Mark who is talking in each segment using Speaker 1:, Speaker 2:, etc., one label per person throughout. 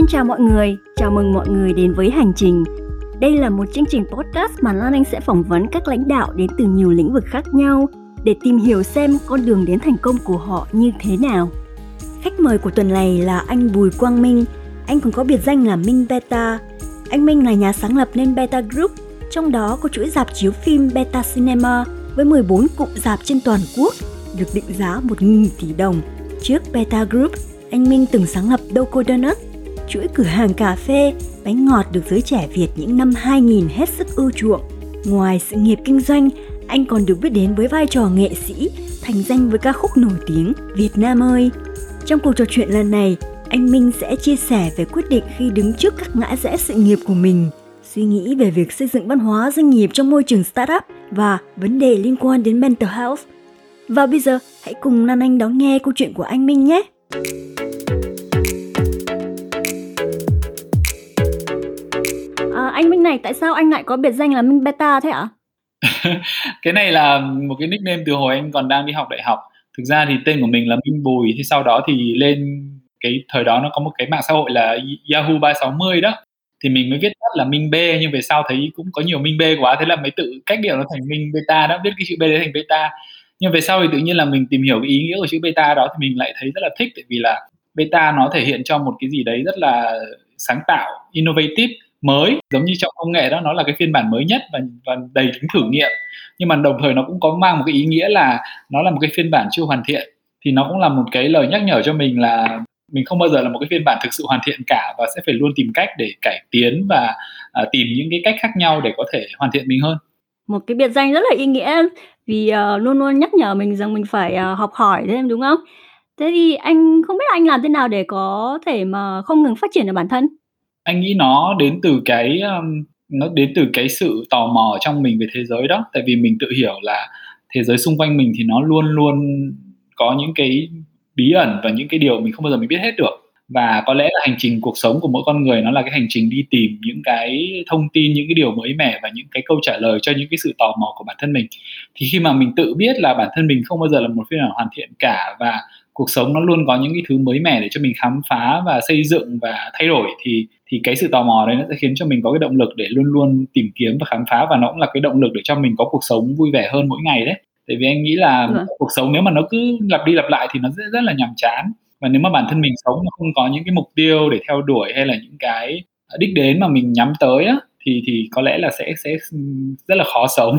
Speaker 1: Xin chào mọi người, chào mừng mọi người đến với Hành Trình. Đây là một chương trình podcast mà Lan Anh sẽ phỏng vấn các lãnh đạo đến từ nhiều lĩnh vực khác nhau để tìm hiểu xem con đường đến thành công của họ như thế nào. Khách mời của tuần này là anh Bùi Quang Minh, anh còn có biệt danh là Minh Beta. Anh Minh là nhà sáng lập nên Beta Group, trong đó có chuỗi dạp chiếu phim Beta Cinema với 14 cụm dạp trên toàn quốc, được định giá 1.000 tỷ đồng. Trước Beta Group, anh Minh từng sáng lập Doco Donuts, chuỗi cửa hàng cà phê, bánh ngọt được giới trẻ Việt những năm 2000 hết sức ưa chuộng. Ngoài sự nghiệp kinh doanh, anh còn được biết đến với vai trò nghệ sĩ, thành danh với ca khúc nổi tiếng Việt Nam ơi. Trong cuộc trò chuyện lần này, anh Minh sẽ chia sẻ về quyết định khi đứng trước các ngã rẽ sự nghiệp của mình, suy nghĩ về việc xây dựng văn hóa doanh nghiệp trong môi trường startup và vấn đề liên quan đến mental health. Và bây giờ, hãy cùng Lan Anh đón nghe câu chuyện của anh Minh nhé. Anh Minh này, tại sao anh lại có biệt danh là Minh Beta thế ạ?
Speaker 2: cái này là một cái nickname từ hồi anh còn đang đi học đại học. Thực ra thì tên của mình là Minh Bùi, thì sau đó thì lên cái thời đó nó có một cái mạng xã hội là Yahoo 360 đó thì mình mới viết tắt là Minh B nhưng về sau thấy cũng có nhiều Minh B quá thế là mới tự cách điệu nó thành Minh Beta đó viết cái chữ B đấy thành Beta nhưng về sau thì tự nhiên là mình tìm hiểu cái ý nghĩa của chữ Beta đó thì mình lại thấy rất là thích tại vì là Beta nó thể hiện cho một cái gì đấy rất là sáng tạo innovative mới giống như trong công nghệ đó nó là cái phiên bản mới nhất và, và đầy tính thử nghiệm. Nhưng mà đồng thời nó cũng có mang một cái ý nghĩa là nó là một cái phiên bản chưa hoàn thiện. Thì nó cũng là một cái lời nhắc nhở cho mình là mình không bao giờ là một cái phiên bản thực sự hoàn thiện cả và sẽ phải luôn tìm cách để cải tiến và uh, tìm những cái cách khác nhau để có thể hoàn thiện mình hơn.
Speaker 1: Một cái biệt danh rất là ý nghĩa vì uh, luôn luôn nhắc nhở mình rằng mình phải uh, học hỏi thêm đúng không? Thế thì anh không biết anh làm thế nào để có thể mà không ngừng phát triển được bản thân?
Speaker 2: Anh nghĩ nó đến từ cái um, nó đến từ cái sự tò mò trong mình về thế giới đó. Tại vì mình tự hiểu là thế giới xung quanh mình thì nó luôn luôn có những cái bí ẩn và những cái điều mình không bao giờ mình biết hết được. Và có lẽ là hành trình cuộc sống của mỗi con người nó là cái hành trình đi tìm những cái thông tin những cái điều mới mẻ và những cái câu trả lời cho những cái sự tò mò của bản thân mình. Thì khi mà mình tự biết là bản thân mình không bao giờ là một phiên bản hoàn thiện cả và cuộc sống nó luôn có những cái thứ mới mẻ để cho mình khám phá và xây dựng và thay đổi thì thì cái sự tò mò đấy nó sẽ khiến cho mình có cái động lực để luôn luôn tìm kiếm và khám phá và nó cũng là cái động lực để cho mình có cuộc sống vui vẻ hơn mỗi ngày đấy. Tại vì anh nghĩ là ừ. cuộc sống nếu mà nó cứ lặp đi lặp lại thì nó sẽ rất là nhàm chán. Và nếu mà bản thân mình sống mà không có những cái mục tiêu để theo đuổi hay là những cái đích đến mà mình nhắm tới á thì thì có lẽ là sẽ sẽ rất là khó sống.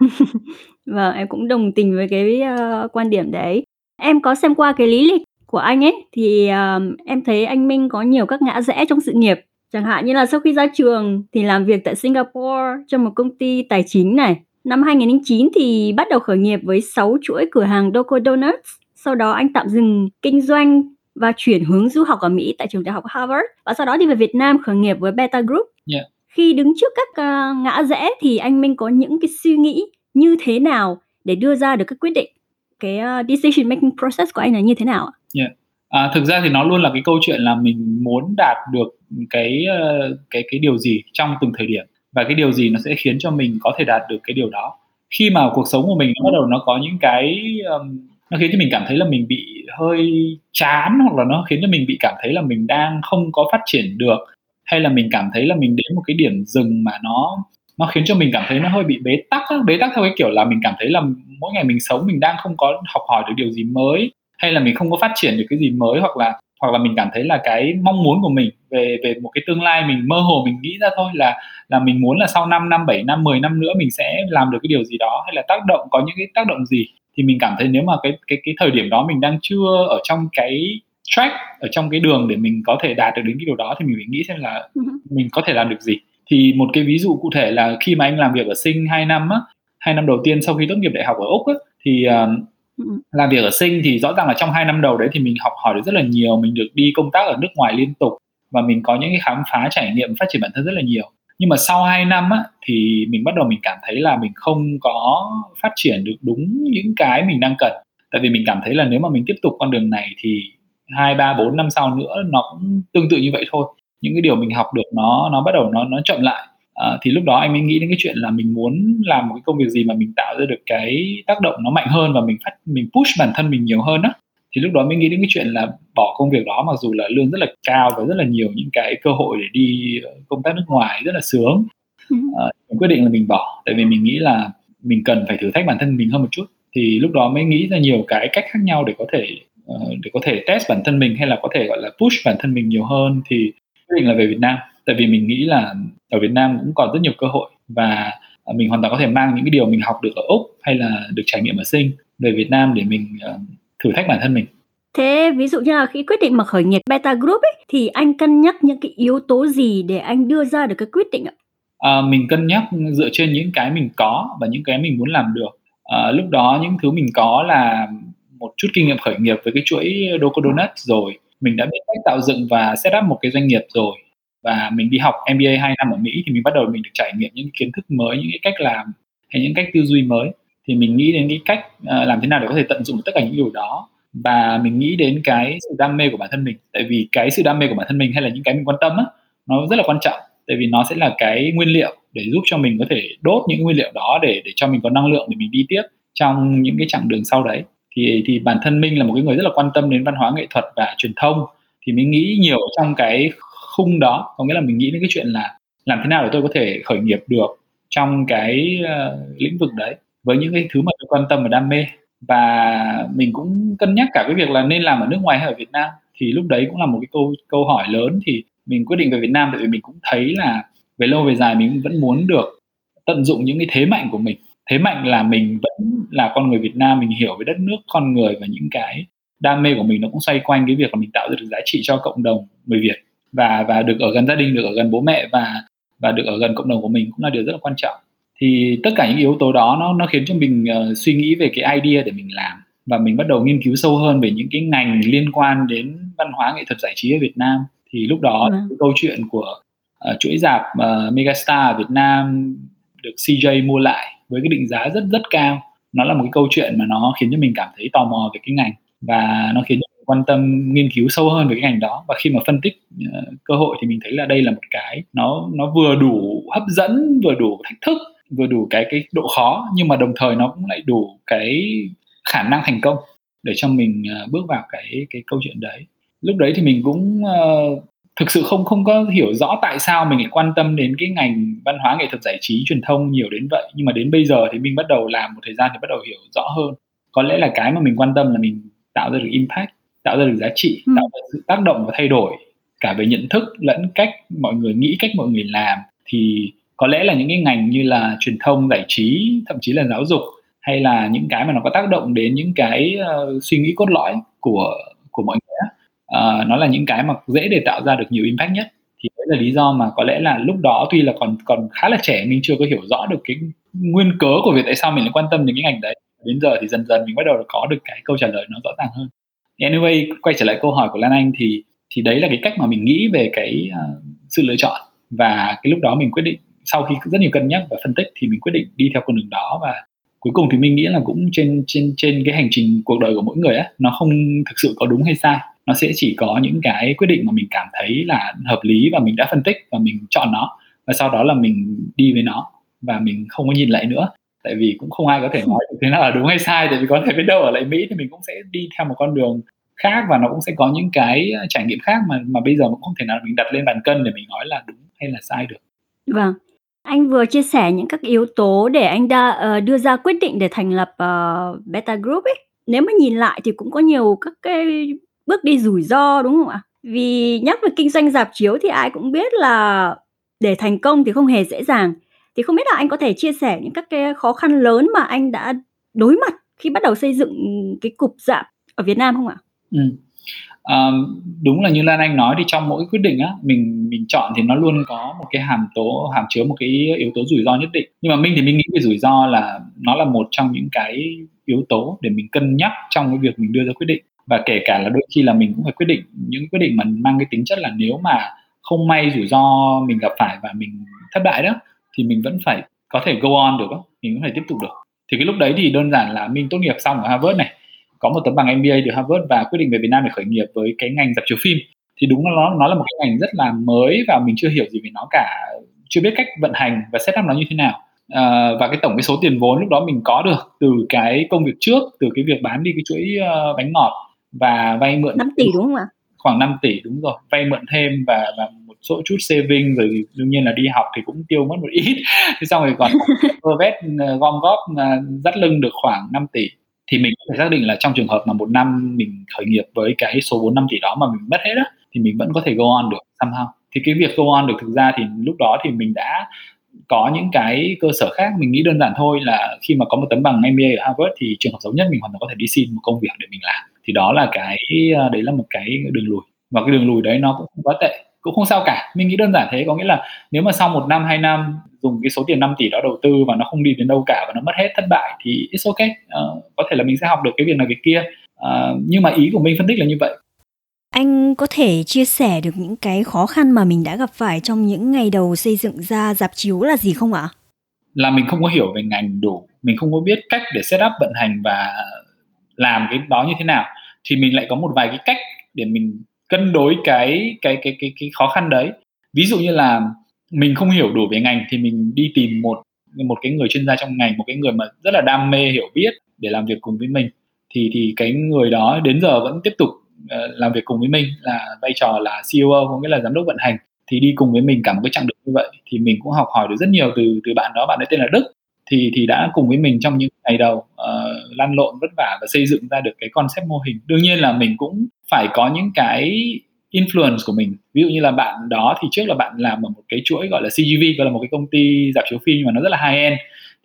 Speaker 1: Vâng em cũng đồng tình với cái uh, quan điểm đấy em có xem qua cái lý lịch của anh ấy thì uh, em thấy anh Minh có nhiều các ngã rẽ trong sự nghiệp chẳng hạn như là sau khi ra trường thì làm việc tại Singapore trong một công ty tài chính này Năm 2009 thì bắt đầu khởi nghiệp với 6 chuỗi cửa hàng Doco Donuts. Sau đó anh tạm dừng kinh doanh và chuyển hướng du học ở Mỹ tại trường đại học Harvard và sau đó thì về Việt Nam khởi nghiệp với Beta Group.
Speaker 2: Yeah.
Speaker 1: Khi đứng trước các uh, ngã rẽ thì anh Minh có những cái suy nghĩ như thế nào để đưa ra được các quyết định? Cái uh, decision making process của anh là như thế nào
Speaker 2: Yeah. À, thực ra thì nó luôn là cái câu chuyện là mình muốn đạt được cái uh, cái cái điều gì trong từng thời điểm. Và cái điều gì nó sẽ khiến cho mình có thể đạt được cái điều đó. Khi mà cuộc sống của mình nó bắt đầu nó có những cái um, nó khiến cho mình cảm thấy là mình bị hơi chán hoặc là nó khiến cho mình bị cảm thấy là mình đang không có phát triển được hay là mình cảm thấy là mình đến một cái điểm dừng mà nó nó khiến cho mình cảm thấy nó hơi bị bế tắc bế tắc theo cái kiểu là mình cảm thấy là mỗi ngày mình sống mình đang không có học hỏi được điều gì mới hay là mình không có phát triển được cái gì mới hoặc là hoặc là mình cảm thấy là cái mong muốn của mình về về một cái tương lai mình mơ hồ mình nghĩ ra thôi là là mình muốn là sau 5 năm 7 năm 10 năm nữa mình sẽ làm được cái điều gì đó hay là tác động có những cái tác động gì thì mình cảm thấy nếu mà cái cái cái thời điểm đó mình đang chưa ở trong cái track ở trong cái đường để mình có thể đạt được đến cái điều đó thì mình phải nghĩ xem là ừ mình có thể làm được gì thì một cái ví dụ cụ thể là khi mà anh làm việc ở sinh 2 năm á hai năm đầu tiên sau khi tốt nghiệp đại học ở úc á, thì uh, làm việc ở sinh thì rõ ràng là trong hai năm đầu đấy thì mình học hỏi được rất là nhiều mình được đi công tác ở nước ngoài liên tục và mình có những cái khám phá trải nghiệm phát triển bản thân rất là nhiều. Nhưng mà sau 2 năm á, thì mình bắt đầu mình cảm thấy là mình không có phát triển được đúng những cái mình đang cần. Tại vì mình cảm thấy là nếu mà mình tiếp tục con đường này thì hai ba bốn năm sau nữa nó cũng tương tự như vậy thôi những cái điều mình học được nó nó bắt đầu nó nó chậm lại. À, thì lúc đó anh mới nghĩ đến cái chuyện là mình muốn làm một cái công việc gì mà mình tạo ra được cái tác động nó mạnh hơn và mình phát mình push bản thân mình nhiều hơn đó thì lúc đó mới nghĩ đến cái chuyện là bỏ công việc đó mặc dù là lương rất là cao và rất là nhiều những cái cơ hội để đi công tác nước ngoài rất là sướng. Ừ. mình quyết định là mình bỏ tại vì mình nghĩ là mình cần phải thử thách bản thân mình hơn một chút. Thì lúc đó mới nghĩ ra nhiều cái cách khác nhau để có thể uh, để có thể test bản thân mình hay là có thể gọi là push bản thân mình nhiều hơn. Thì quyết định là về Việt Nam tại vì mình nghĩ là ở Việt Nam cũng còn rất nhiều cơ hội và mình hoàn toàn có thể mang những cái điều mình học được ở úc hay là được trải nghiệm ở sinh về Việt Nam để mình uh, thử thách bản thân mình
Speaker 1: Thế ví dụ như là khi quyết định mà khởi nghiệp Beta Group ấy, thì anh cân nhắc những cái yếu tố gì để anh đưa ra được cái quyết định ạ?
Speaker 2: À, mình cân nhắc dựa trên những cái mình có và những cái mình muốn làm được. À, lúc đó những thứ mình có là một chút kinh nghiệm khởi nghiệp với cái chuỗi Doco Donuts rồi. Mình đã biết cách tạo dựng và set up một cái doanh nghiệp rồi. Và mình đi học MBA 2 năm ở Mỹ thì mình bắt đầu mình được trải nghiệm những kiến thức mới, những cái cách làm hay những cách tư duy mới. Thì mình nghĩ đến cái cách ờ, làm thế nào để có thể tận dụng tất cả những điều đó. Và mình nghĩ đến cái sự đam mê của bản thân mình. Tại vì cái sự đam mê của bản thân mình hay là những cái mình quan tâm á nó rất là quan trọng. Tại vì nó sẽ là cái nguyên liệu để giúp cho mình có thể đốt những nguyên liệu đó để để cho mình có năng lượng để mình đi tiếp trong những cái chặng đường sau đấy thì thì bản thân minh là một cái người rất là quan tâm đến văn hóa nghệ thuật và truyền thông. Thì mình nghĩ nhiều trong cái khung đó có nghĩa là mình nghĩ đến cái chuyện là làm thế nào để tôi có thể khởi nghiệp được trong cái uh, lĩnh vực đấy với những cái thứ mà tôi quan tâm và đam mê. Và mình cũng cân nhắc cả cái việc là nên làm ở nước ngoài hay ở Việt Nam. Thì lúc đấy cũng là một cái câu câu hỏi lớn. Thì mình quyết định về Việt Nam tại vì mình cũng thấy là về lâu về dài mình vẫn muốn được tận dụng những cái thế mạnh của mình thế mạnh là mình vẫn là con người Việt Nam mình hiểu về đất nước con người và những cái đam mê của mình nó cũng xoay quanh cái việc là mình tạo ra được giá trị cho cộng đồng người Việt. Và và được ở gần gia đình được ở gần bố mẹ và và được ở gần cộng đồng của mình cũng là điều rất là quan trọng. Thì tất cả những yếu tố đó nó nó khiến cho mình uh, suy nghĩ về cái idea để mình làm. Và mình bắt đầu nghiên cứu sâu hơn về những cái ngành liên quan đến văn hóa nghệ thuật giải trí ở Việt Nam. Thì lúc đó ừ. câu chuyện của uh, chuỗi dạp uh, Megastar ở Việt Nam được CJ mua lại với cái định giá rất rất cao. Nó là một cái câu chuyện mà nó khiến cho mình cảm thấy tò mò về cái ngành và nó khiến cho mình quan tâm nghiên cứu sâu hơn về cái ngành đó. Và khi mà phân tích uh, cơ hội thì mình thấy là đây là một cái nó nó vừa đủ hấp dẫn vừa đủ thách thức vừa đủ cái cái độ khó nhưng mà đồng thời nó cũng lại đủ cái khả năng thành công để cho mình uh, bước vào cái cái câu chuyện đấy. Lúc đấy thì mình cũng uh, thực sự không không có hiểu rõ tại sao mình lại quan tâm đến cái ngành văn hóa nghệ thuật giải trí truyền thông nhiều đến vậy. Nhưng mà đến bây giờ thì mình bắt đầu làm một thời gian thì bắt đầu hiểu rõ hơn. Có lẽ là cái mà mình quan tâm là mình tạo ra được impact tạo ra được giá trị ừ. tạo ra sự tác động và thay đổi cả về nhận thức lẫn cách mọi người nghĩ cách mọi người làm. Thì có lẽ là những cái ngành như là truyền thông giải trí thậm chí là giáo dục hay là những cái mà nó có tác động đến những cái uh, suy nghĩ cốt lõi của uh, nó là những cái mà dễ để tạo ra được nhiều impact nhất. Thì đấy là lý do mà có lẽ là lúc đó tuy là còn còn khá là trẻ mình chưa có hiểu rõ được cái nguyên cớ của việc tại sao mình lại quan tâm đến cái ngành đấy. Đến giờ thì dần dần mình bắt đầu có được cái câu trả lời nó rõ ràng hơn. Anyway quay trở lại câu hỏi của Lan Anh thì thì đấy là cái cách mà mình nghĩ về cái uh, sự lựa chọn. Và cái lúc đó mình quyết định sau khi rất nhiều cân nhắc và phân tích thì mình quyết định đi theo con đường đó. Và cuối cùng thì mình nghĩ là cũng trên trên trên cái hành trình cuộc đời của mỗi người á nó không thực sự có đúng hay sai nó sẽ chỉ có những cái quyết định mà mình cảm thấy là hợp lý và mình đã phân tích và mình chọn nó và sau đó là mình đi với nó và mình không có nhìn lại nữa tại vì cũng không ai có thể nói được thế nào là đúng hay sai tại vì có thể biết đâu ở lại Mỹ thì mình cũng sẽ đi theo một con đường khác và nó cũng sẽ có những cái ờ, trải nghiệm khác mà mà bây giờ cũng không thể nào mình đặt lên bàn cân để mình nói là đúng hay là sai được.
Speaker 1: Vâng. Anh vừa chia sẻ những các yếu tố để anh đã uh, ờ, đưa ra quyết định để thành lập, uh, Beta Group ấy. Nếu mà nhìn lại thì cũng có nhiều các cái bước đi rủi ro, đúng không ạ? Vì nhắc về kinh doanh rạp chiếu thì ai cũng biết là để thành công thì không hề dễ dàng. Thì không biết là anh có thể chia sẻ những các cái khó khăn lớn mà anh đã đối mặt khi bắt đầu xây dựng cái cục rạp ở Việt Nam không ạ?
Speaker 2: Ừ. À, đúng là như Lan Anh nói thì trong mỗi quyết định á mình mình chọn thì nó luôn có một cái hàm tố hàm chứa một cái yếu tố rủi ro nhất định nhưng mà mình thì mình nghĩ về rủi ro là nó là một trong những cái yếu tố để mình cân nhắc trong cái việc mình đưa ra quyết định và kể cả là đôi khi là mình cũng phải quyết định những quyết định mà mang cái tính chất là nếu mà không may rủi ro mình gặp phải và mình thất bại đó thì mình vẫn phải có thể go on được đó mình vẫn phải tiếp tục được. Thì cái lúc đấy thì đơn giản là mình tốt nghiệp xong ở Harvard này có một tấm bằng MBA từ Harvard và quyết định về Việt Nam để khởi nghiệp với cái ngành dạp chiếu phim. Thì đúng là nó nó là một cái ngành rất là mới và mình chưa hiểu gì về nó cả chưa biết cách vận hành và setup nó như thế nào. À, và cái tổng cái số tiền vốn lúc đó mình có được từ cái công việc trước từ cái việc bán đi cái chuỗi uh, bánh ngọt và vay mượn
Speaker 1: 5 tỷ đúng không ạ?
Speaker 2: Khoảng 5 tỷ đúng rồi, vay mượn thêm và và một số chút saving rồi đương nhiên là đi học thì cũng tiêu mất một ít. Thế xong rồi còn vét ờ, gom góp dắt lưng được khoảng 5 tỷ thì mình phải xác định là trong trường hợp mà một năm mình khởi nghiệp với cái số vốn 5 tỷ đó mà mình mất hết á thì mình vẫn có thể go on được somehow thì cái việc go on được thực ra thì lúc đó thì mình đã có những cái cơ sở khác mình nghĩ đơn giản thôi là khi mà có một tấm bằng MBA ở Harvard thì trường hợp xấu nhất mình hoàn toàn có thể đi xin một công việc để mình làm. Thì đó là cái ờ, đấy là một cái đường lùi. Và cái đường lùi đấy nó cũng không quá tệ cũng không sao cả. Mình nghĩ đơn giản thế có nghĩa là nếu mà sau một năm hai năm dùng cái số tiền 5 tỷ đó đầu tư và nó không đi đến đâu cả và nó mất hết thất bại thì it's okay. Uh, có thể là mình sẽ học được cái việc này việc kia. Uh, nhưng mà ý của mình phân tích là như vậy
Speaker 1: anh có thể chia sẻ được những cái khó khăn mà mình đã gặp phải trong những ngày đầu xây dựng ra dạp chiếu là gì không ạ?
Speaker 2: Là mình không có hiểu về ngành đủ, mình không có biết cách để set up vận hành và làm cái đó như thế nào. Thì mình lại có một vài cái cách để mình cân đối cái cái cái cái cái khó khăn đấy. Ví dụ như là mình không hiểu đủ về ngành thì mình đi tìm một một cái người chuyên gia trong ngành, một cái người mà rất là đam mê hiểu biết để làm việc cùng với mình thì thì cái người đó đến giờ vẫn tiếp tục Ờ, làm việc cùng với mình là vai trò là CEO có nghĩa là giám đốc vận hành. Thì đi cùng với mình cả một cái chặng đường như vậy thì mình cũng học hỏi được rất nhiều từ từ bạn đó. Bạn ấy tên là Đức. Thì thì đã cùng với mình trong những ngày đầu uh, lăn lộn vất vả và xây dựng ra được cái concept mô hình. Đương nhiên là mình cũng phải có những cái influence của mình. Ví dụ như là bạn đó thì trước là bạn làm ở một cái chuỗi gọi là CGV gọi là một cái công ty dạp chiếu phim nhưng mà nó rất là high end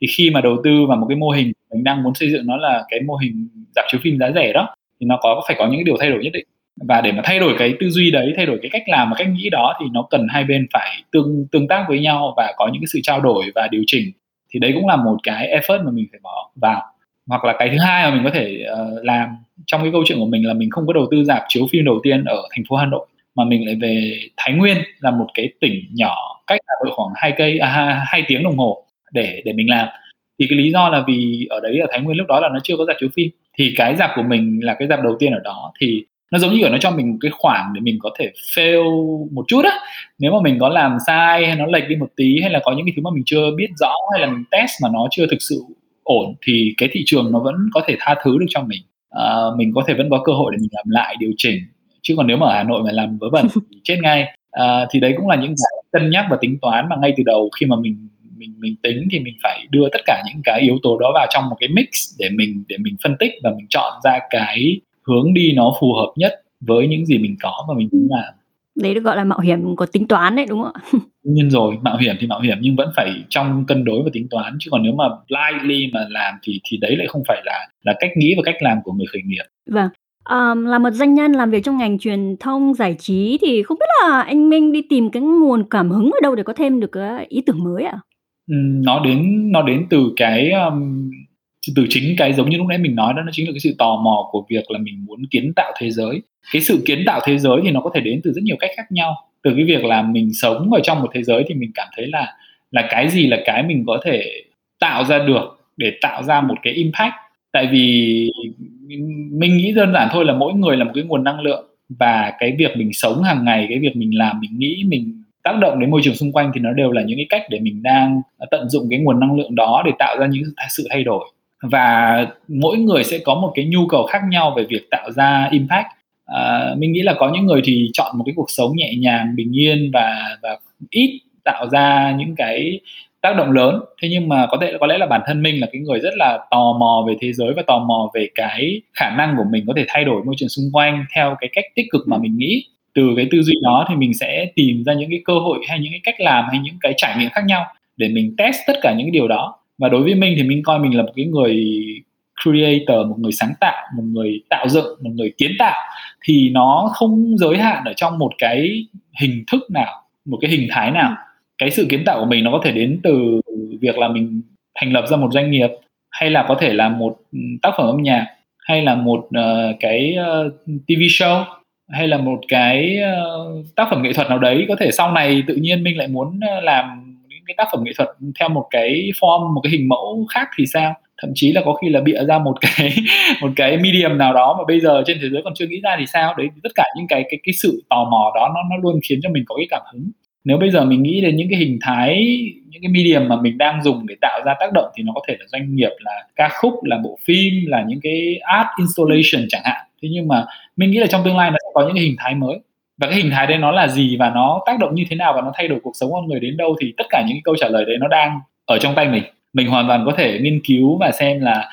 Speaker 2: thì khi mà đầu tư vào một cái mô hình mình đang muốn xây dựng nó là cái mô hình dạp chiếu phim giá rẻ đó thì nó có phải có những cái điều thay đổi nhất định. Và để mà thay đổi cái tư duy đấy thay đổi cái cách làm và cách nghĩ đó thì nó cần hai bên phải tương tương tác với nhau và có những cái sự trao đổi và điều chỉnh. Thì đấy cũng là một cái effort mà mình phải bỏ vào. Hoặc là cái thứ hai mà mình có thể uh, làm trong cái câu chuyện của mình là mình không có đầu tư dạp chiếu phim đầu tiên ở thành phố Hà Nội mà mình lại về Thái Nguyên là một cái tỉnh nhỏ cách Hà Nội khoảng hai cây à, hai tiếng đồng hồ để để mình làm thì cái lý do là vì ở đấy ở Thái Nguyên lúc đó là nó chưa có dạp chiếu phim. Thì cái dạp của mình là cái dạp đầu tiên ở đó. Thì nó giống như kiểu nó cho mình một cái khoảng để mình có thể fail một chút á. Nếu mà mình có làm sai hay nó lệch đi một tí hay là có những cái thứ mà mình chưa biết rõ hay là mình test mà nó chưa thực sự ổn thì cái thị trường nó vẫn có thể tha thứ được cho mình. À, mình có thể vẫn có cơ hội để mình làm lại điều chỉnh. Chứ còn nếu mà ở Hà Nội mà làm vớ vẩn thì chết ngay. À, thì đấy cũng là những cái cân nhắc và tính toán mà ngay từ đầu khi mà mình mình mình tính thì mình phải đưa tất cả những cái yếu tố đó vào trong một cái mix để mình để mình phân tích và mình chọn ra cái hướng đi nó phù hợp nhất với những gì mình có và mình muốn làm
Speaker 1: đấy được gọi là mạo hiểm của tính toán đấy đúng không ạ
Speaker 2: nhiên rồi mạo hiểm thì mạo hiểm nhưng vẫn phải trong cân đối và tính toán chứ còn nếu mà blindly mà làm thì thì đấy lại không phải là là cách nghĩ và cách làm của người khởi nghiệp
Speaker 1: vâng Um, là một doanh nhân làm việc trong ngành truyền thông giải trí thì không biết là anh Minh đi tìm cái nguồn cảm hứng ở đâu để có thêm được cái ý tưởng mới ạ? À?
Speaker 2: Nó đến nó đến từ cái um, từ chính cái giống như lúc nãy mình nói đó nó chính là cái sự tò mò của việc là mình muốn kiến tạo thế giới. Cái sự kiến tạo thế giới thì nó có thể đến từ rất nhiều cách khác nhau. Từ cái việc là mình sống ở trong một thế giới thì mình cảm thấy là là cái gì là cái mình có thể tạo ra được để tạo ra một cái impact. Tại vì mình nghĩ đơn giản thôi là mỗi người là một cái nguồn năng lượng và cái việc mình sống hàng ngày cái việc mình làm mình nghĩ mình tác động đến môi trường xung quanh thì nó đều là những cái cách để mình đang tận dụng cái nguồn năng lượng đó để tạo ra những sự thay đổi. Và mỗi người sẽ có một cái nhu cầu khác nhau về việc tạo ra impact. À, mình nghĩ là có những người thì chọn một cái cuộc sống nhẹ nhàng bình yên và và ít tạo ra những cái tác động lớn. Thế nhưng mà có thể có lẽ là bản thân mình là cái người rất là tò mò về thế giới và tò mò về cái khả năng của mình có thể thay đổi môi trường xung quanh theo cái cách tích cực mà mình nghĩ từ cái tư duy đó thì mình sẽ tìm ra những cái cơ hội hay những cái cách làm hay những cái trải nghiệm khác nhau để mình test tất cả những cái điều đó. Và đối với mình thì mình coi mình là một cái người creator một người sáng tạo một người tạo dựng một người kiến tạo thì nó không giới hạn ở trong một cái hình thức nào một cái hình thái nào. Cái sự kiến tạo của mình nó có thể đến từ việc là mình thành lập ra một doanh nghiệp hay là có thể là một ừ, tác phẩm âm nhạc hay là một uh, cái ờ, uh, TV show hay là một cái uh, tác phẩm nghệ thuật nào đấy? Có thể sau này tự nhiên mình lại muốn ờ, làm những cái tác phẩm nghệ thuật theo một cái form một cái hình mẫu khác thì sao? Thậm chí là có khi là bịa ra một cái một cái medium nào đó mà bây giờ trên thế giới còn chưa nghĩ ra thì sao? Đấy tất cả những cái cái cái sự tò mò đó nó nó luôn khiến cho mình có cái cảm hứng. Nếu bây giờ mình nghĩ đến những cái hình thái những cái medium mà mình đang dùng để tạo ra tác động thì nó có thể là doanh nghiệp là ca khúc là bộ phim là những cái art installation chẳng hạn thế nhưng mà mình nghĩ là trong tương lai nó sẽ có những cái hình thái mới. Và cái hình thái đấy nó là gì và nó tác động như thế nào và nó thay đổi cuộc sống con người đến đâu thì tất cả những câu trả lời đấy nó đang ở trong tay mình. Mình hoàn toàn có thể nghiên cứu và xem là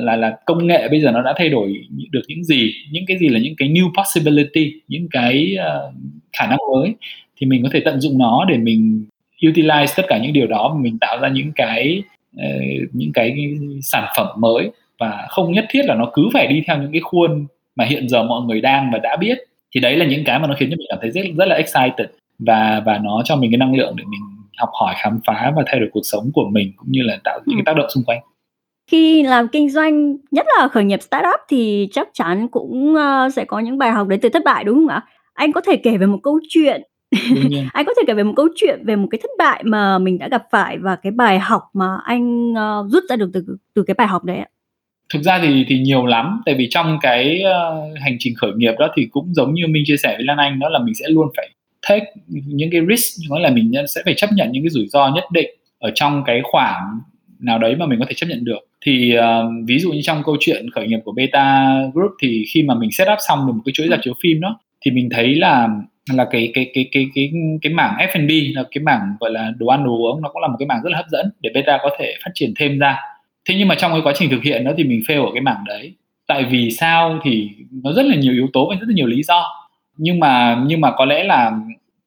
Speaker 2: là là công nghệ bây giờ nó đã thay đổi được những gì những cái gì là những cái new possibility những cái uh, khả năng mới. Thì mình có thể tận dụng nó để mình utilize tất cả những điều đó và mình tạo ra những cái uh, những cái sản phẩm mới. Và không nhất thiết là nó cứ phải đi theo những cái khuôn mà hiện giờ mọi người đang và đã biết thì đấy là những cái mà nó khiến cho mình cảm thấy rất rất là excited và và nó cho mình cái năng lượng để mình học hỏi khám phá và thay đổi cuộc sống của mình cũng như là tạo những cái tác động xung quanh.
Speaker 1: Khi làm kinh doanh nhất là khởi nghiệp startup thì chắc chắn cũng uh, sẽ có những bài học đến từ thất bại đúng không ạ? Anh có thể kể về một câu chuyện anh có thể kể về một câu chuyện về một cái thất bại mà mình đã gặp phải và cái bài học mà anh uh, rút ra được từ từ cái bài học đấy ạ
Speaker 2: thực ra thì thì nhiều lắm tại vì trong cái uh, hành trình khởi nghiệp đó thì cũng giống như minh chia sẻ với lan anh đó là mình sẽ luôn phải take những cái risk nói là mình sẽ phải chấp nhận những cái rủi ro nhất định ở trong cái khoảng nào đấy mà mình có thể chấp nhận được. Thì uh, ví dụ như trong câu chuyện khởi nghiệp của Beta Group thì khi mà mình set up xong được một cái chuỗi dạp chiếu phim đó thì mình thấy là là cái cái cái cái cái cái mảng F&B là cái mảng gọi là đồ ăn đồ uống nó cũng là một cái mảng rất là hấp dẫn để Beta có thể phát triển thêm ra thế nhưng mà trong cái quá trình thực hiện đó thì mình fail ở cái mảng đấy. Tại vì sao thì nó rất là nhiều yếu tố và rất là nhiều lý do. Nhưng mà nhưng mà có lẽ là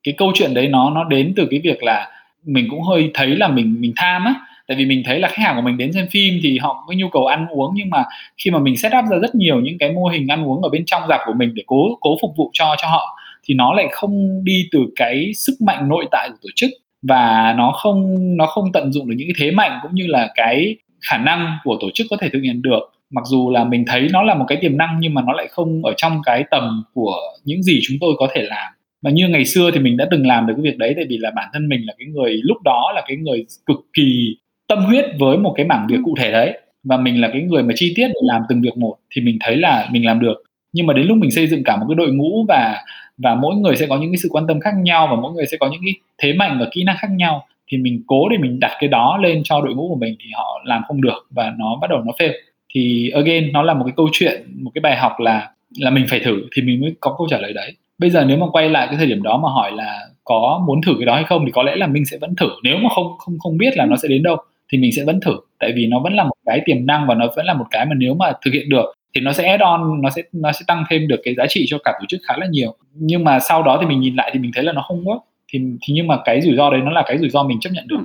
Speaker 2: cái câu chuyện đấy nó nó đến từ cái việc là mình cũng hơi thấy là mình mình tham á. Tại vì mình thấy là khách hàng của mình đến xem phim thì họ có nhu cầu ăn uống, nhưng mà khi mà mình set up ra rất nhiều những cái mô hình ăn uống ở bên trong rạp của mình để cố cố phục vụ cho cho họ, thì nó lại không đi từ cái sức mạnh nội tại của tổ chức. Và nó không nó không tận dụng được những cái thế mạnh cũng như là cái khả năng của tổ chức có thể thực hiện được. Mặc dù là mình thấy nó là một cái tiềm năng nhưng mà nó lại không ở trong cái tầm của những gì chúng tôi có thể làm. Và như ngày xưa thì mình đã từng làm được cái việc đấy tại vì là bản thân mình là cái người lúc đó là cái người cực kỳ tâm huyết với một cái mảng việc cụ thể đấy. Và mình là cái người mà chi tiết để làm từng việc một thì mình thấy là mình làm được. Nhưng mà đến lúc mình xây dựng cả một cái đội ngũ và và mỗi người sẽ có những cái sự quan tâm khác nhau và mỗi người sẽ có những cái thế mạnh và kỹ năng khác nhau thì mình cố để mình đặt cái đó lên cho đội ngũ của mình thì họ làm không được và nó bắt đầu nó fail. Thì again, nó là một cái câu chuyện, một cái bài học là là mình phải thử thì mình mới có câu trả lời đấy. Bây giờ nếu mà quay lại cái thời điểm đó mà hỏi là có muốn thử cái đó hay không thì có lẽ là mình sẽ vẫn thử. Nếu mà không không không biết là nó sẽ đến đâu thì mình sẽ vẫn thử. Tại vì nó vẫn là một cái tiềm năng và nó vẫn là một cái mà nếu mà thực hiện được thì nó sẽ add on, nó sẽ nó sẽ tăng thêm được cái giá trị cho cả tổ chức khá là nhiều. Nhưng mà sau đó thì mình nhìn lại thì mình thấy là nó không work thì thì nhưng mà cái rủi ro đấy nó là cái rủi ro mình chấp nhận được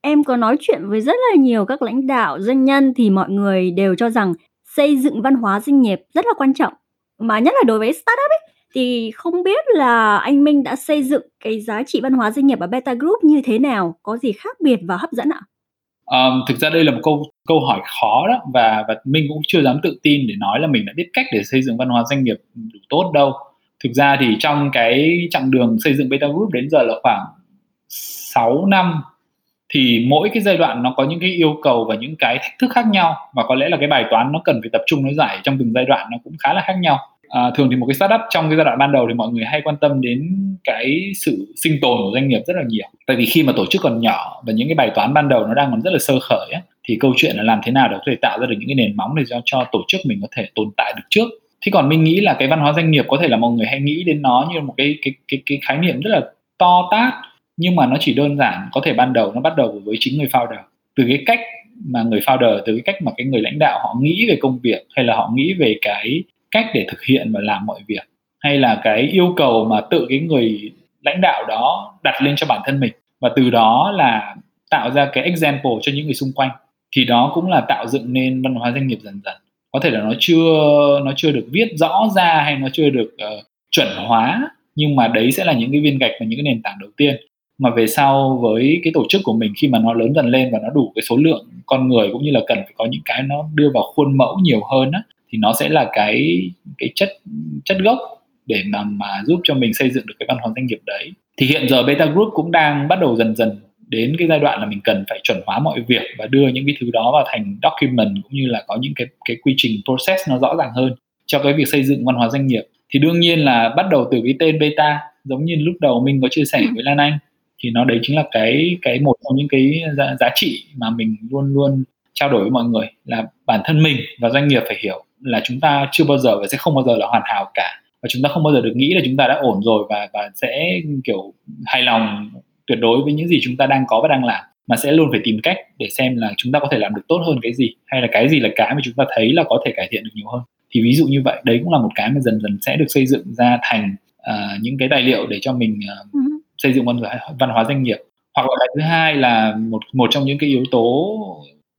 Speaker 1: em có nói chuyện với rất là nhiều các lãnh đạo doanh nhân thì mọi người đều cho rằng xây dựng văn hóa doanh nghiệp rất là quan trọng mà nhất là đối với startup ấy thì không biết là anh Minh đã xây dựng cái giá trị văn hóa doanh nghiệp ở Beta Group như thế nào, có gì khác biệt và hấp dẫn ạ?
Speaker 2: Um, thực ra đây là một câu câu hỏi khó đó và và Minh cũng chưa dám tự tin để nói là mình đã biết cách để xây dựng văn hóa doanh nghiệp đủ tốt đâu. Thực ra thì trong cái chặng đường xây dựng Beta Group đến giờ là khoảng 6 năm thì mỗi cái giai đoạn nó có những cái yêu cầu và những cái thách thức khác nhau và có lẽ là cái bài toán nó cần phải tập trung nó giải trong từng giai đoạn nó cũng khá là khác nhau. À, thường thì một cái startup trong cái giai đoạn ban đầu thì mọi người hay quan tâm đến cái sự sinh tồn của doanh nghiệp rất là nhiều. Tại vì khi mà tổ chức còn nhỏ và những cái bài toán ban đầu nó đang còn rất là sơ khởi ấy, thì câu chuyện là làm thế nào để có thể tạo ra được những cái nền móng để cho cho tổ chức mình có thể tồn tại được trước thế còn mình nghĩ là cái văn hóa doanh nghiệp có thể là mọi người hay nghĩ đến nó như một cái cái cái cái khái niệm rất là to tát, nhưng mà nó chỉ đơn giản có thể ban đầu nó bắt đầu với chính người founder. Từ cái cách mà người founder, từ cái cách mà cái người lãnh đạo họ nghĩ về công việc, hay là họ nghĩ về cái cách để thực hiện và làm mọi việc, hay là cái yêu cầu mà tự cái người lãnh đạo đó đặt lên cho bản thân mình. Và từ đó là tạo ra cái example cho những người xung quanh. Thì đó cũng là tạo dựng nên văn hóa doanh nghiệp dần dần có thể là nó chưa nó chưa được viết rõ ra hay nó chưa được uh, chuẩn hóa nhưng mà đấy sẽ là những cái viên gạch và những cái nền tảng đầu tiên. Mà về sau với cái tổ chức của mình khi mà nó lớn dần lên và nó đủ cái số lượng con người cũng như là cần phải có những cái nó đưa vào khuôn mẫu nhiều hơn á thì nó sẽ là cái cái chất chất gốc để mà mà giúp cho mình xây dựng được cái văn hóa doanh nghiệp đấy. Thì hiện giờ Beta Group cũng đang bắt đầu dần dần đến cái giai đoạn là mình cần phải chuẩn hóa mọi việc và đưa những cái thứ đó vào thành document cũng như là có những cái cái quy trình process nó rõ ràng hơn cho cái việc xây dựng văn hóa doanh nghiệp thì đương nhiên là bắt đầu từ cái tên beta giống như lúc đầu mình có chia sẻ ừ. với Lan Anh thì nó đấy chính là cái cái một trong những cái giá, giá trị mà mình luôn luôn trao đổi với mọi người là bản thân mình và doanh nghiệp phải hiểu là chúng ta chưa bao giờ và sẽ không bao giờ là hoàn hảo cả và chúng ta không bao giờ được nghĩ là chúng ta đã ổn rồi và và sẽ kiểu hài lòng tuyệt đối với những gì chúng ta đang có và đang làm mà sẽ luôn phải tìm cách để xem là chúng ta có thể làm được tốt hơn cái gì hay là cái gì là cái mà chúng ta thấy là có thể cải thiện được nhiều hơn. Thì ví dụ như vậy đấy cũng là một cái mà dần dần sẽ được xây dựng ra thành uh, những cái tài liệu để cho mình uh, xây dựng văn hóa, văn hóa doanh nghiệp. Hoặc là cái thứ hai là một một trong những cái yếu tố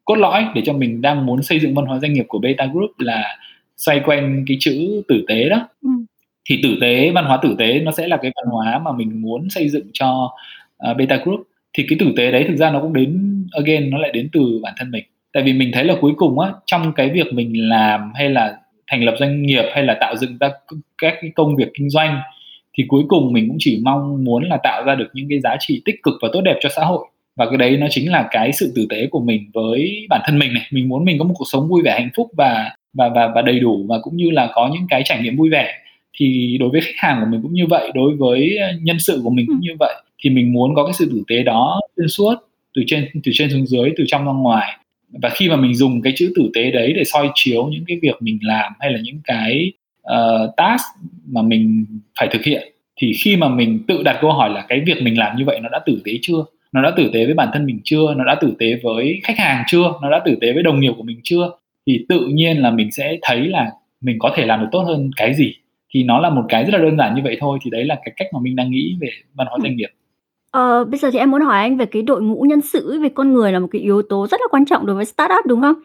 Speaker 2: cốt lõi để cho mình đang muốn xây dựng văn hóa doanh nghiệp của Beta Group là xoay quanh cái chữ tử tế đó. Ừ. thì tử tế văn hóa tử tế nó sẽ là cái văn hóa mà mình muốn xây dựng cho uh, Beta Group thì cái tử tế đấy thực ra nó cũng đến again nó lại đến từ bản thân mình. Tại vì mình thấy là cuối cùng á trong cái việc mình làm hay là thành lập doanh nghiệp hay là tạo dựng ra các cái công việc kinh doanh thì cuối cùng mình cũng chỉ mong muốn là tạo ra được những cái giá trị tích cực và tốt đẹp cho xã hội. Và cái đấy nó chính là cái sự tử tế của mình với bản thân mình này. Mình muốn mình có một cuộc sống vui vẻ hạnh phúc và và và và đầy đủ và cũng như là có những cái trải nghiệm vui vẻ. Thì đối với khách hàng của mình cũng như vậy đối với nhân sự của mình cũng như vậy thì mình muốn có cái sự tử tế đó xuyên suốt từ trên từ trên xuống dưới từ trong ra ngoài. Và khi mà mình dùng cái chữ tử tế đấy để soi chiếu những cái việc mình làm hay là những cái uh, task mà mình phải thực hiện thì khi mà mình tự đặt câu hỏi là cái việc mình làm như vậy nó đã tử tế chưa? Nó đã tử tế với bản thân mình chưa? Nó đã tử tế với khách hàng chưa? Nó đã tử tế với đồng nghiệp của mình chưa? Thì tự nhiên là mình sẽ thấy là mình có thể làm được tốt hơn cái gì. Thì nó là một cái rất là đơn giản như vậy thôi thì đấy là cái cách mà mình đang nghĩ về văn hóa doanh nghiệp.
Speaker 1: Ờ, bây giờ thì em muốn hỏi anh về cái đội ngũ nhân sự, về con người là một cái yếu tố rất là quan trọng đối với startup, đúng không?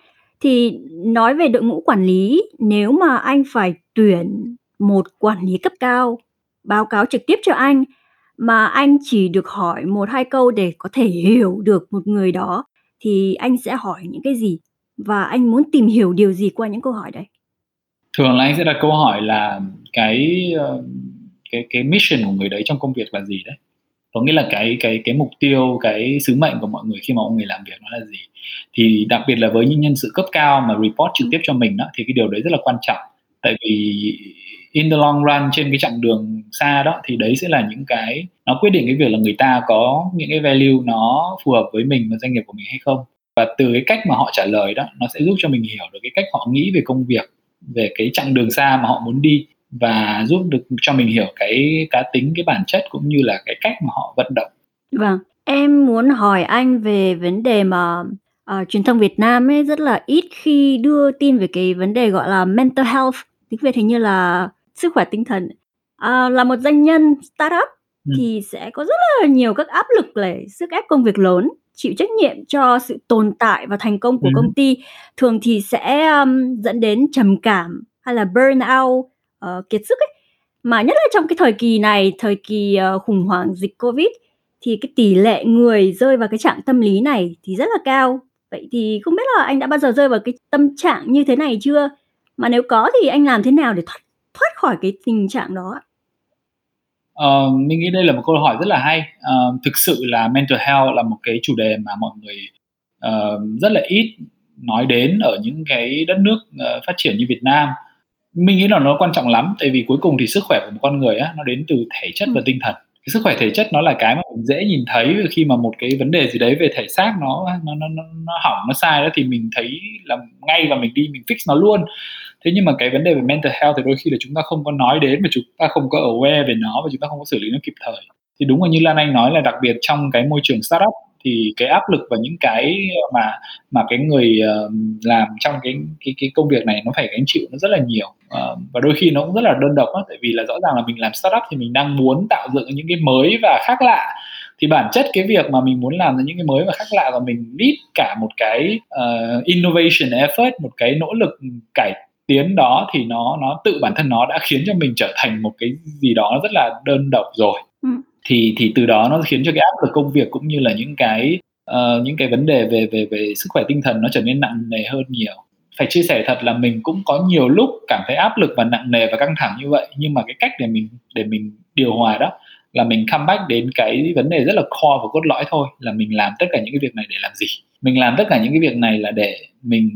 Speaker 1: Thì nói về đội ngũ quản lý, nếu mà anh phải tuyển một quản lý cấp cao báo cáo trực tiếp cho anh, mà anh chỉ được hỏi một hai câu để có thể hiểu được một người đó, thì anh sẽ hỏi những cái gì? Và anh muốn tìm hiểu điều gì qua những câu hỏi đấy?
Speaker 2: Thường là anh sẽ đặt câu hỏi là cái, ờ, cái cái mission của người đấy trong công việc là gì đấy có nghĩa là cái cái cái mục tiêu, cái sứ mệnh của mọi người khi mà mọi người làm việc nó là gì? Thì đặc biệt là với những nhân sự cấp cao mà report trực tiếp cho mình đó thì cái điều đấy rất là quan trọng. Tại vì in the long run trên cái chặng đường xa đó, thì đấy sẽ là những cái, nó quyết định cái việc là người ta có những cái value nó phù hợp với mình và doanh nghiệp của mình hay không. Và từ cái cách mà họ trả lời đó, nó sẽ giúp cho mình hiểu được cái cách họ nghĩ về công việc, về cái chặng đường xa mà họ muốn đi và giúp được cho mình hiểu cái cá tính cái bản chất cũng như là cái cách mà họ vận động
Speaker 1: vâng em muốn hỏi anh về vấn đề mà uh, truyền thông Việt Nam ấy rất là ít khi đưa tin về cái vấn đề gọi là mental health tiếng Việt hình như là sức khỏe tinh thần uh, là một doanh nhân startup ừ. thì sẽ có rất là nhiều các áp lực để sức ép công việc lớn chịu trách nhiệm cho sự tồn tại và thành công của ừ. công ty thường thì sẽ um, dẫn đến trầm cảm hay là burnout uh, kiệt sức ấy. Mà nhất là trong cái thời kỳ này thời kỳ uh, khủng hoảng dịch covid thì cái tỷ lệ người rơi vào cái trạng tâm lý này thì rất là cao. Vậy thì không biết là anh đã bao giờ rơi vào cái tâm trạng như thế này chưa? Mà nếu có thì anh làm thế nào để thoát thoát khỏi cái tình trạng đó
Speaker 2: Uh, mình nghĩ đây là một câu hỏi rất là hay. Uh, thực sự là mental health là một cái chủ đề mà mọi người uh, rất là ít nói đến ở những cái đất nước uh, phát triển như Việt Nam mình nghĩ là nó quan trọng lắm tại vì cuối cùng thì sức khỏe của một con người á nó đến từ thể chất và ừ. tinh thần. Cái sức khỏe thể chất nó là cái mà mình dễ nhìn thấy khi mà một cái vấn đề gì đấy về thể xác nó nó nó nó, hỏng nó sai đó thì mình thấy là ngay và mình đi mình fix nó luôn. Thế nhưng mà cái vấn đề về mental health thì đôi khi là chúng ta không có nói đến và chúng ta không có aware về nó và chúng ta không có xử lý nó kịp thời. Thì đúng là như Lan Anh nói là đặc biệt trong cái môi trường startup thì cái áp lực và những cái mà mà cái người uh, làm trong cái cái cái công việc này nó phải gánh chịu nó rất là nhiều. Uh, và đôi khi nó cũng rất là đơn độc á tại vì là rõ ràng là mình làm startup thì mình đang muốn tạo dựng những cái mới và khác lạ. Thì bản chất cái việc mà mình muốn làm ra những cái mới và khác lạ và mình lead cả một cái uh, innovation effort một cái nỗ lực cải tiến đó thì nó nó tự bản thân nó đã khiến cho mình trở thành một cái gì đó rất là đơn độc rồi. Ừ. Thì thì từ đó nó khiến cho cái áp lực công việc cũng như là những cái uh, những cái vấn đề về về về sức khỏe tinh thần nó trở nên nặng nề hơn nhiều. Phải chia sẻ thật là mình cũng có nhiều lúc cảm thấy áp lực và nặng nề và căng thẳng như vậy nhưng mà cái cách để mình để mình điều hòa đó là mình come back đến cái vấn đề rất là core và cốt lõi thôi là mình làm tất cả những cái việc này để làm gì? Mình làm tất cả những cái việc này là để mình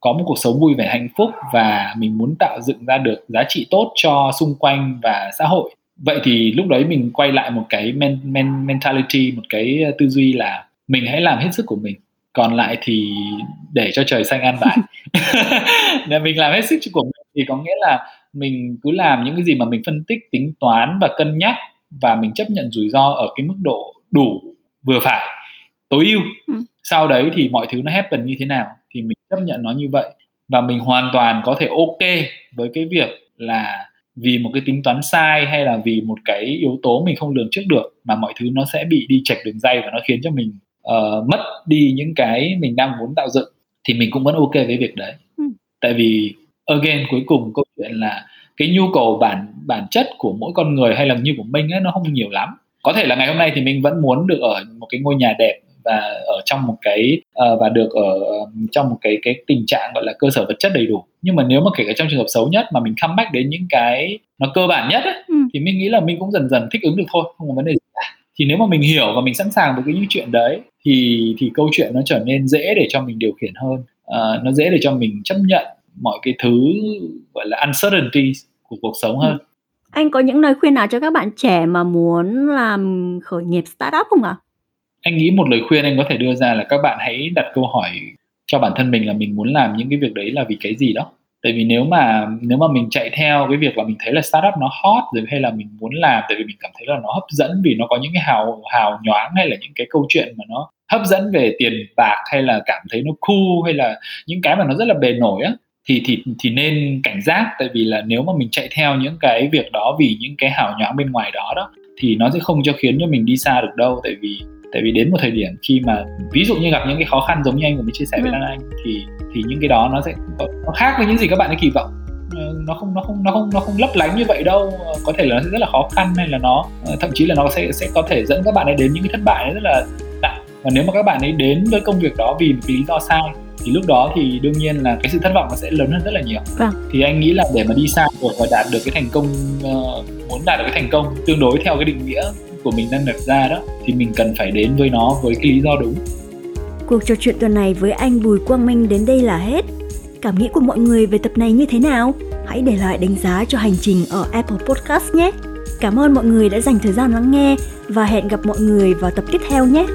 Speaker 2: có một cuộc sống vui vẻ hạnh phúc và mình muốn tạo dựng ra được giá trị tốt cho xung quanh và xã hội. Vậy thì lúc đấy mình quay lại một cái men, men, mentality một cái tư duy là mình hãy làm hết sức của mình còn lại thì để cho trời xanh an bài. Để mình làm hết sức của mình thì có nghĩa là mình cứ làm những cái gì mà mình phân tích tính toán và cân nhắc và mình chấp nhận rủi ro ở cái mức độ đủ vừa phải tối ưu. Ừ. sau đấy thì mọi thứ nó happen như thế nào chấp nhận nó như vậy và mình hoàn toàn có thể ok với cái việc là vì một cái tính toán sai hay là vì một cái yếu tố mình không lường trước được mà mọi thứ nó sẽ bị đi chệch đường dây và nó khiến cho mình uh, mất đi những cái mình đang muốn tạo dựng thì mình cũng vẫn ok với việc đấy ừ. tại vì again cuối cùng câu chuyện là cái nhu cầu bản bản chất của mỗi con người hay là như của mình ấy nó không nhiều lắm có thể là ngày hôm nay thì mình vẫn muốn được ở một cái ngôi nhà đẹp và ở trong một cái uh, và được ở trong một cái cái tình trạng gọi là cơ sở vật chất đầy đủ nhưng mà nếu mà kể cả trong trường hợp xấu nhất mà mình comeback đến những cái nó cơ bản nhất ấy, ừ. thì mình nghĩ là mình cũng dần dần thích ứng được thôi không có vấn đề gì cả thì nếu mà mình hiểu và mình sẵn sàng với cái những chuyện đấy thì thì câu chuyện nó trở nên dễ để cho mình điều khiển hơn uh, nó dễ để cho mình chấp nhận mọi cái thứ gọi là uncertainty của cuộc sống hơn. Ừ.
Speaker 1: Anh có những lời khuyên nào cho các bạn trẻ mà muốn làm khởi nghiệp startup không ạ?
Speaker 2: Anh nghĩ một lời khuyên anh có thể đưa ra là các bạn hãy đặt câu hỏi cho bản thân mình là mình muốn làm những cái việc đấy là vì cái gì đó. Tại vì nếu mà nếu mà mình chạy theo cái việc là mình thấy là startup nó hot rồi hay là mình muốn làm tại vì mình cảm thấy là nó hấp dẫn vì nó có những cái hào hào nhoáng hay là những cái câu chuyện mà nó hấp dẫn về tiền bạc hay là cảm thấy nó cool hay là những cái mà nó rất là bề nổi á, thì thì thì nên cảnh giác tại vì là nếu mà mình chạy theo những cái việc đó vì những cái hào nhoáng bên ngoài đó đó, thì nó sẽ không cho khiến cho mình đi xa được đâu tại vì tại vì đến một thời điểm khi mà ví dụ như gặp những cái khó khăn giống như anh của mình chia sẻ với ừ. Lan Anh thì thì những cái đó nó sẽ nó khác với những gì các bạn ấy kỳ vọng ờ, nó không nó không nó không nó không lấp lánh như vậy đâu ờ, có thể là nó sẽ rất là khó khăn hay là nó ờ, thậm chí là nó sẽ sẽ có thể dẫn các bạn ấy đến những cái thất bại rất là nặng và nếu mà các bạn ấy đến với công việc đó vì một cái lý do sai thì lúc đó thì đương nhiên là cái sự thất vọng nó sẽ lớn hơn rất là nhiều vâng. thì anh nghĩ là để mà đi xa được và đạt được cái thành công uh, muốn đạt được cái thành công tương đối theo cái định nghĩa của mình đang đặt ra đó, thì mình cần phải đến với nó với cái lý do đúng.
Speaker 1: Cuộc trò chuyện tuần này với anh Bùi Quang Minh đến đây là hết. Cảm nghĩ của mọi người về tập này như thế nào? Hãy để lại đánh giá cho hành trình ở Apple Podcast nhé. Cảm ơn mọi người đã dành thời gian lắng nghe và hẹn gặp mọi người vào tập tiếp theo nhé.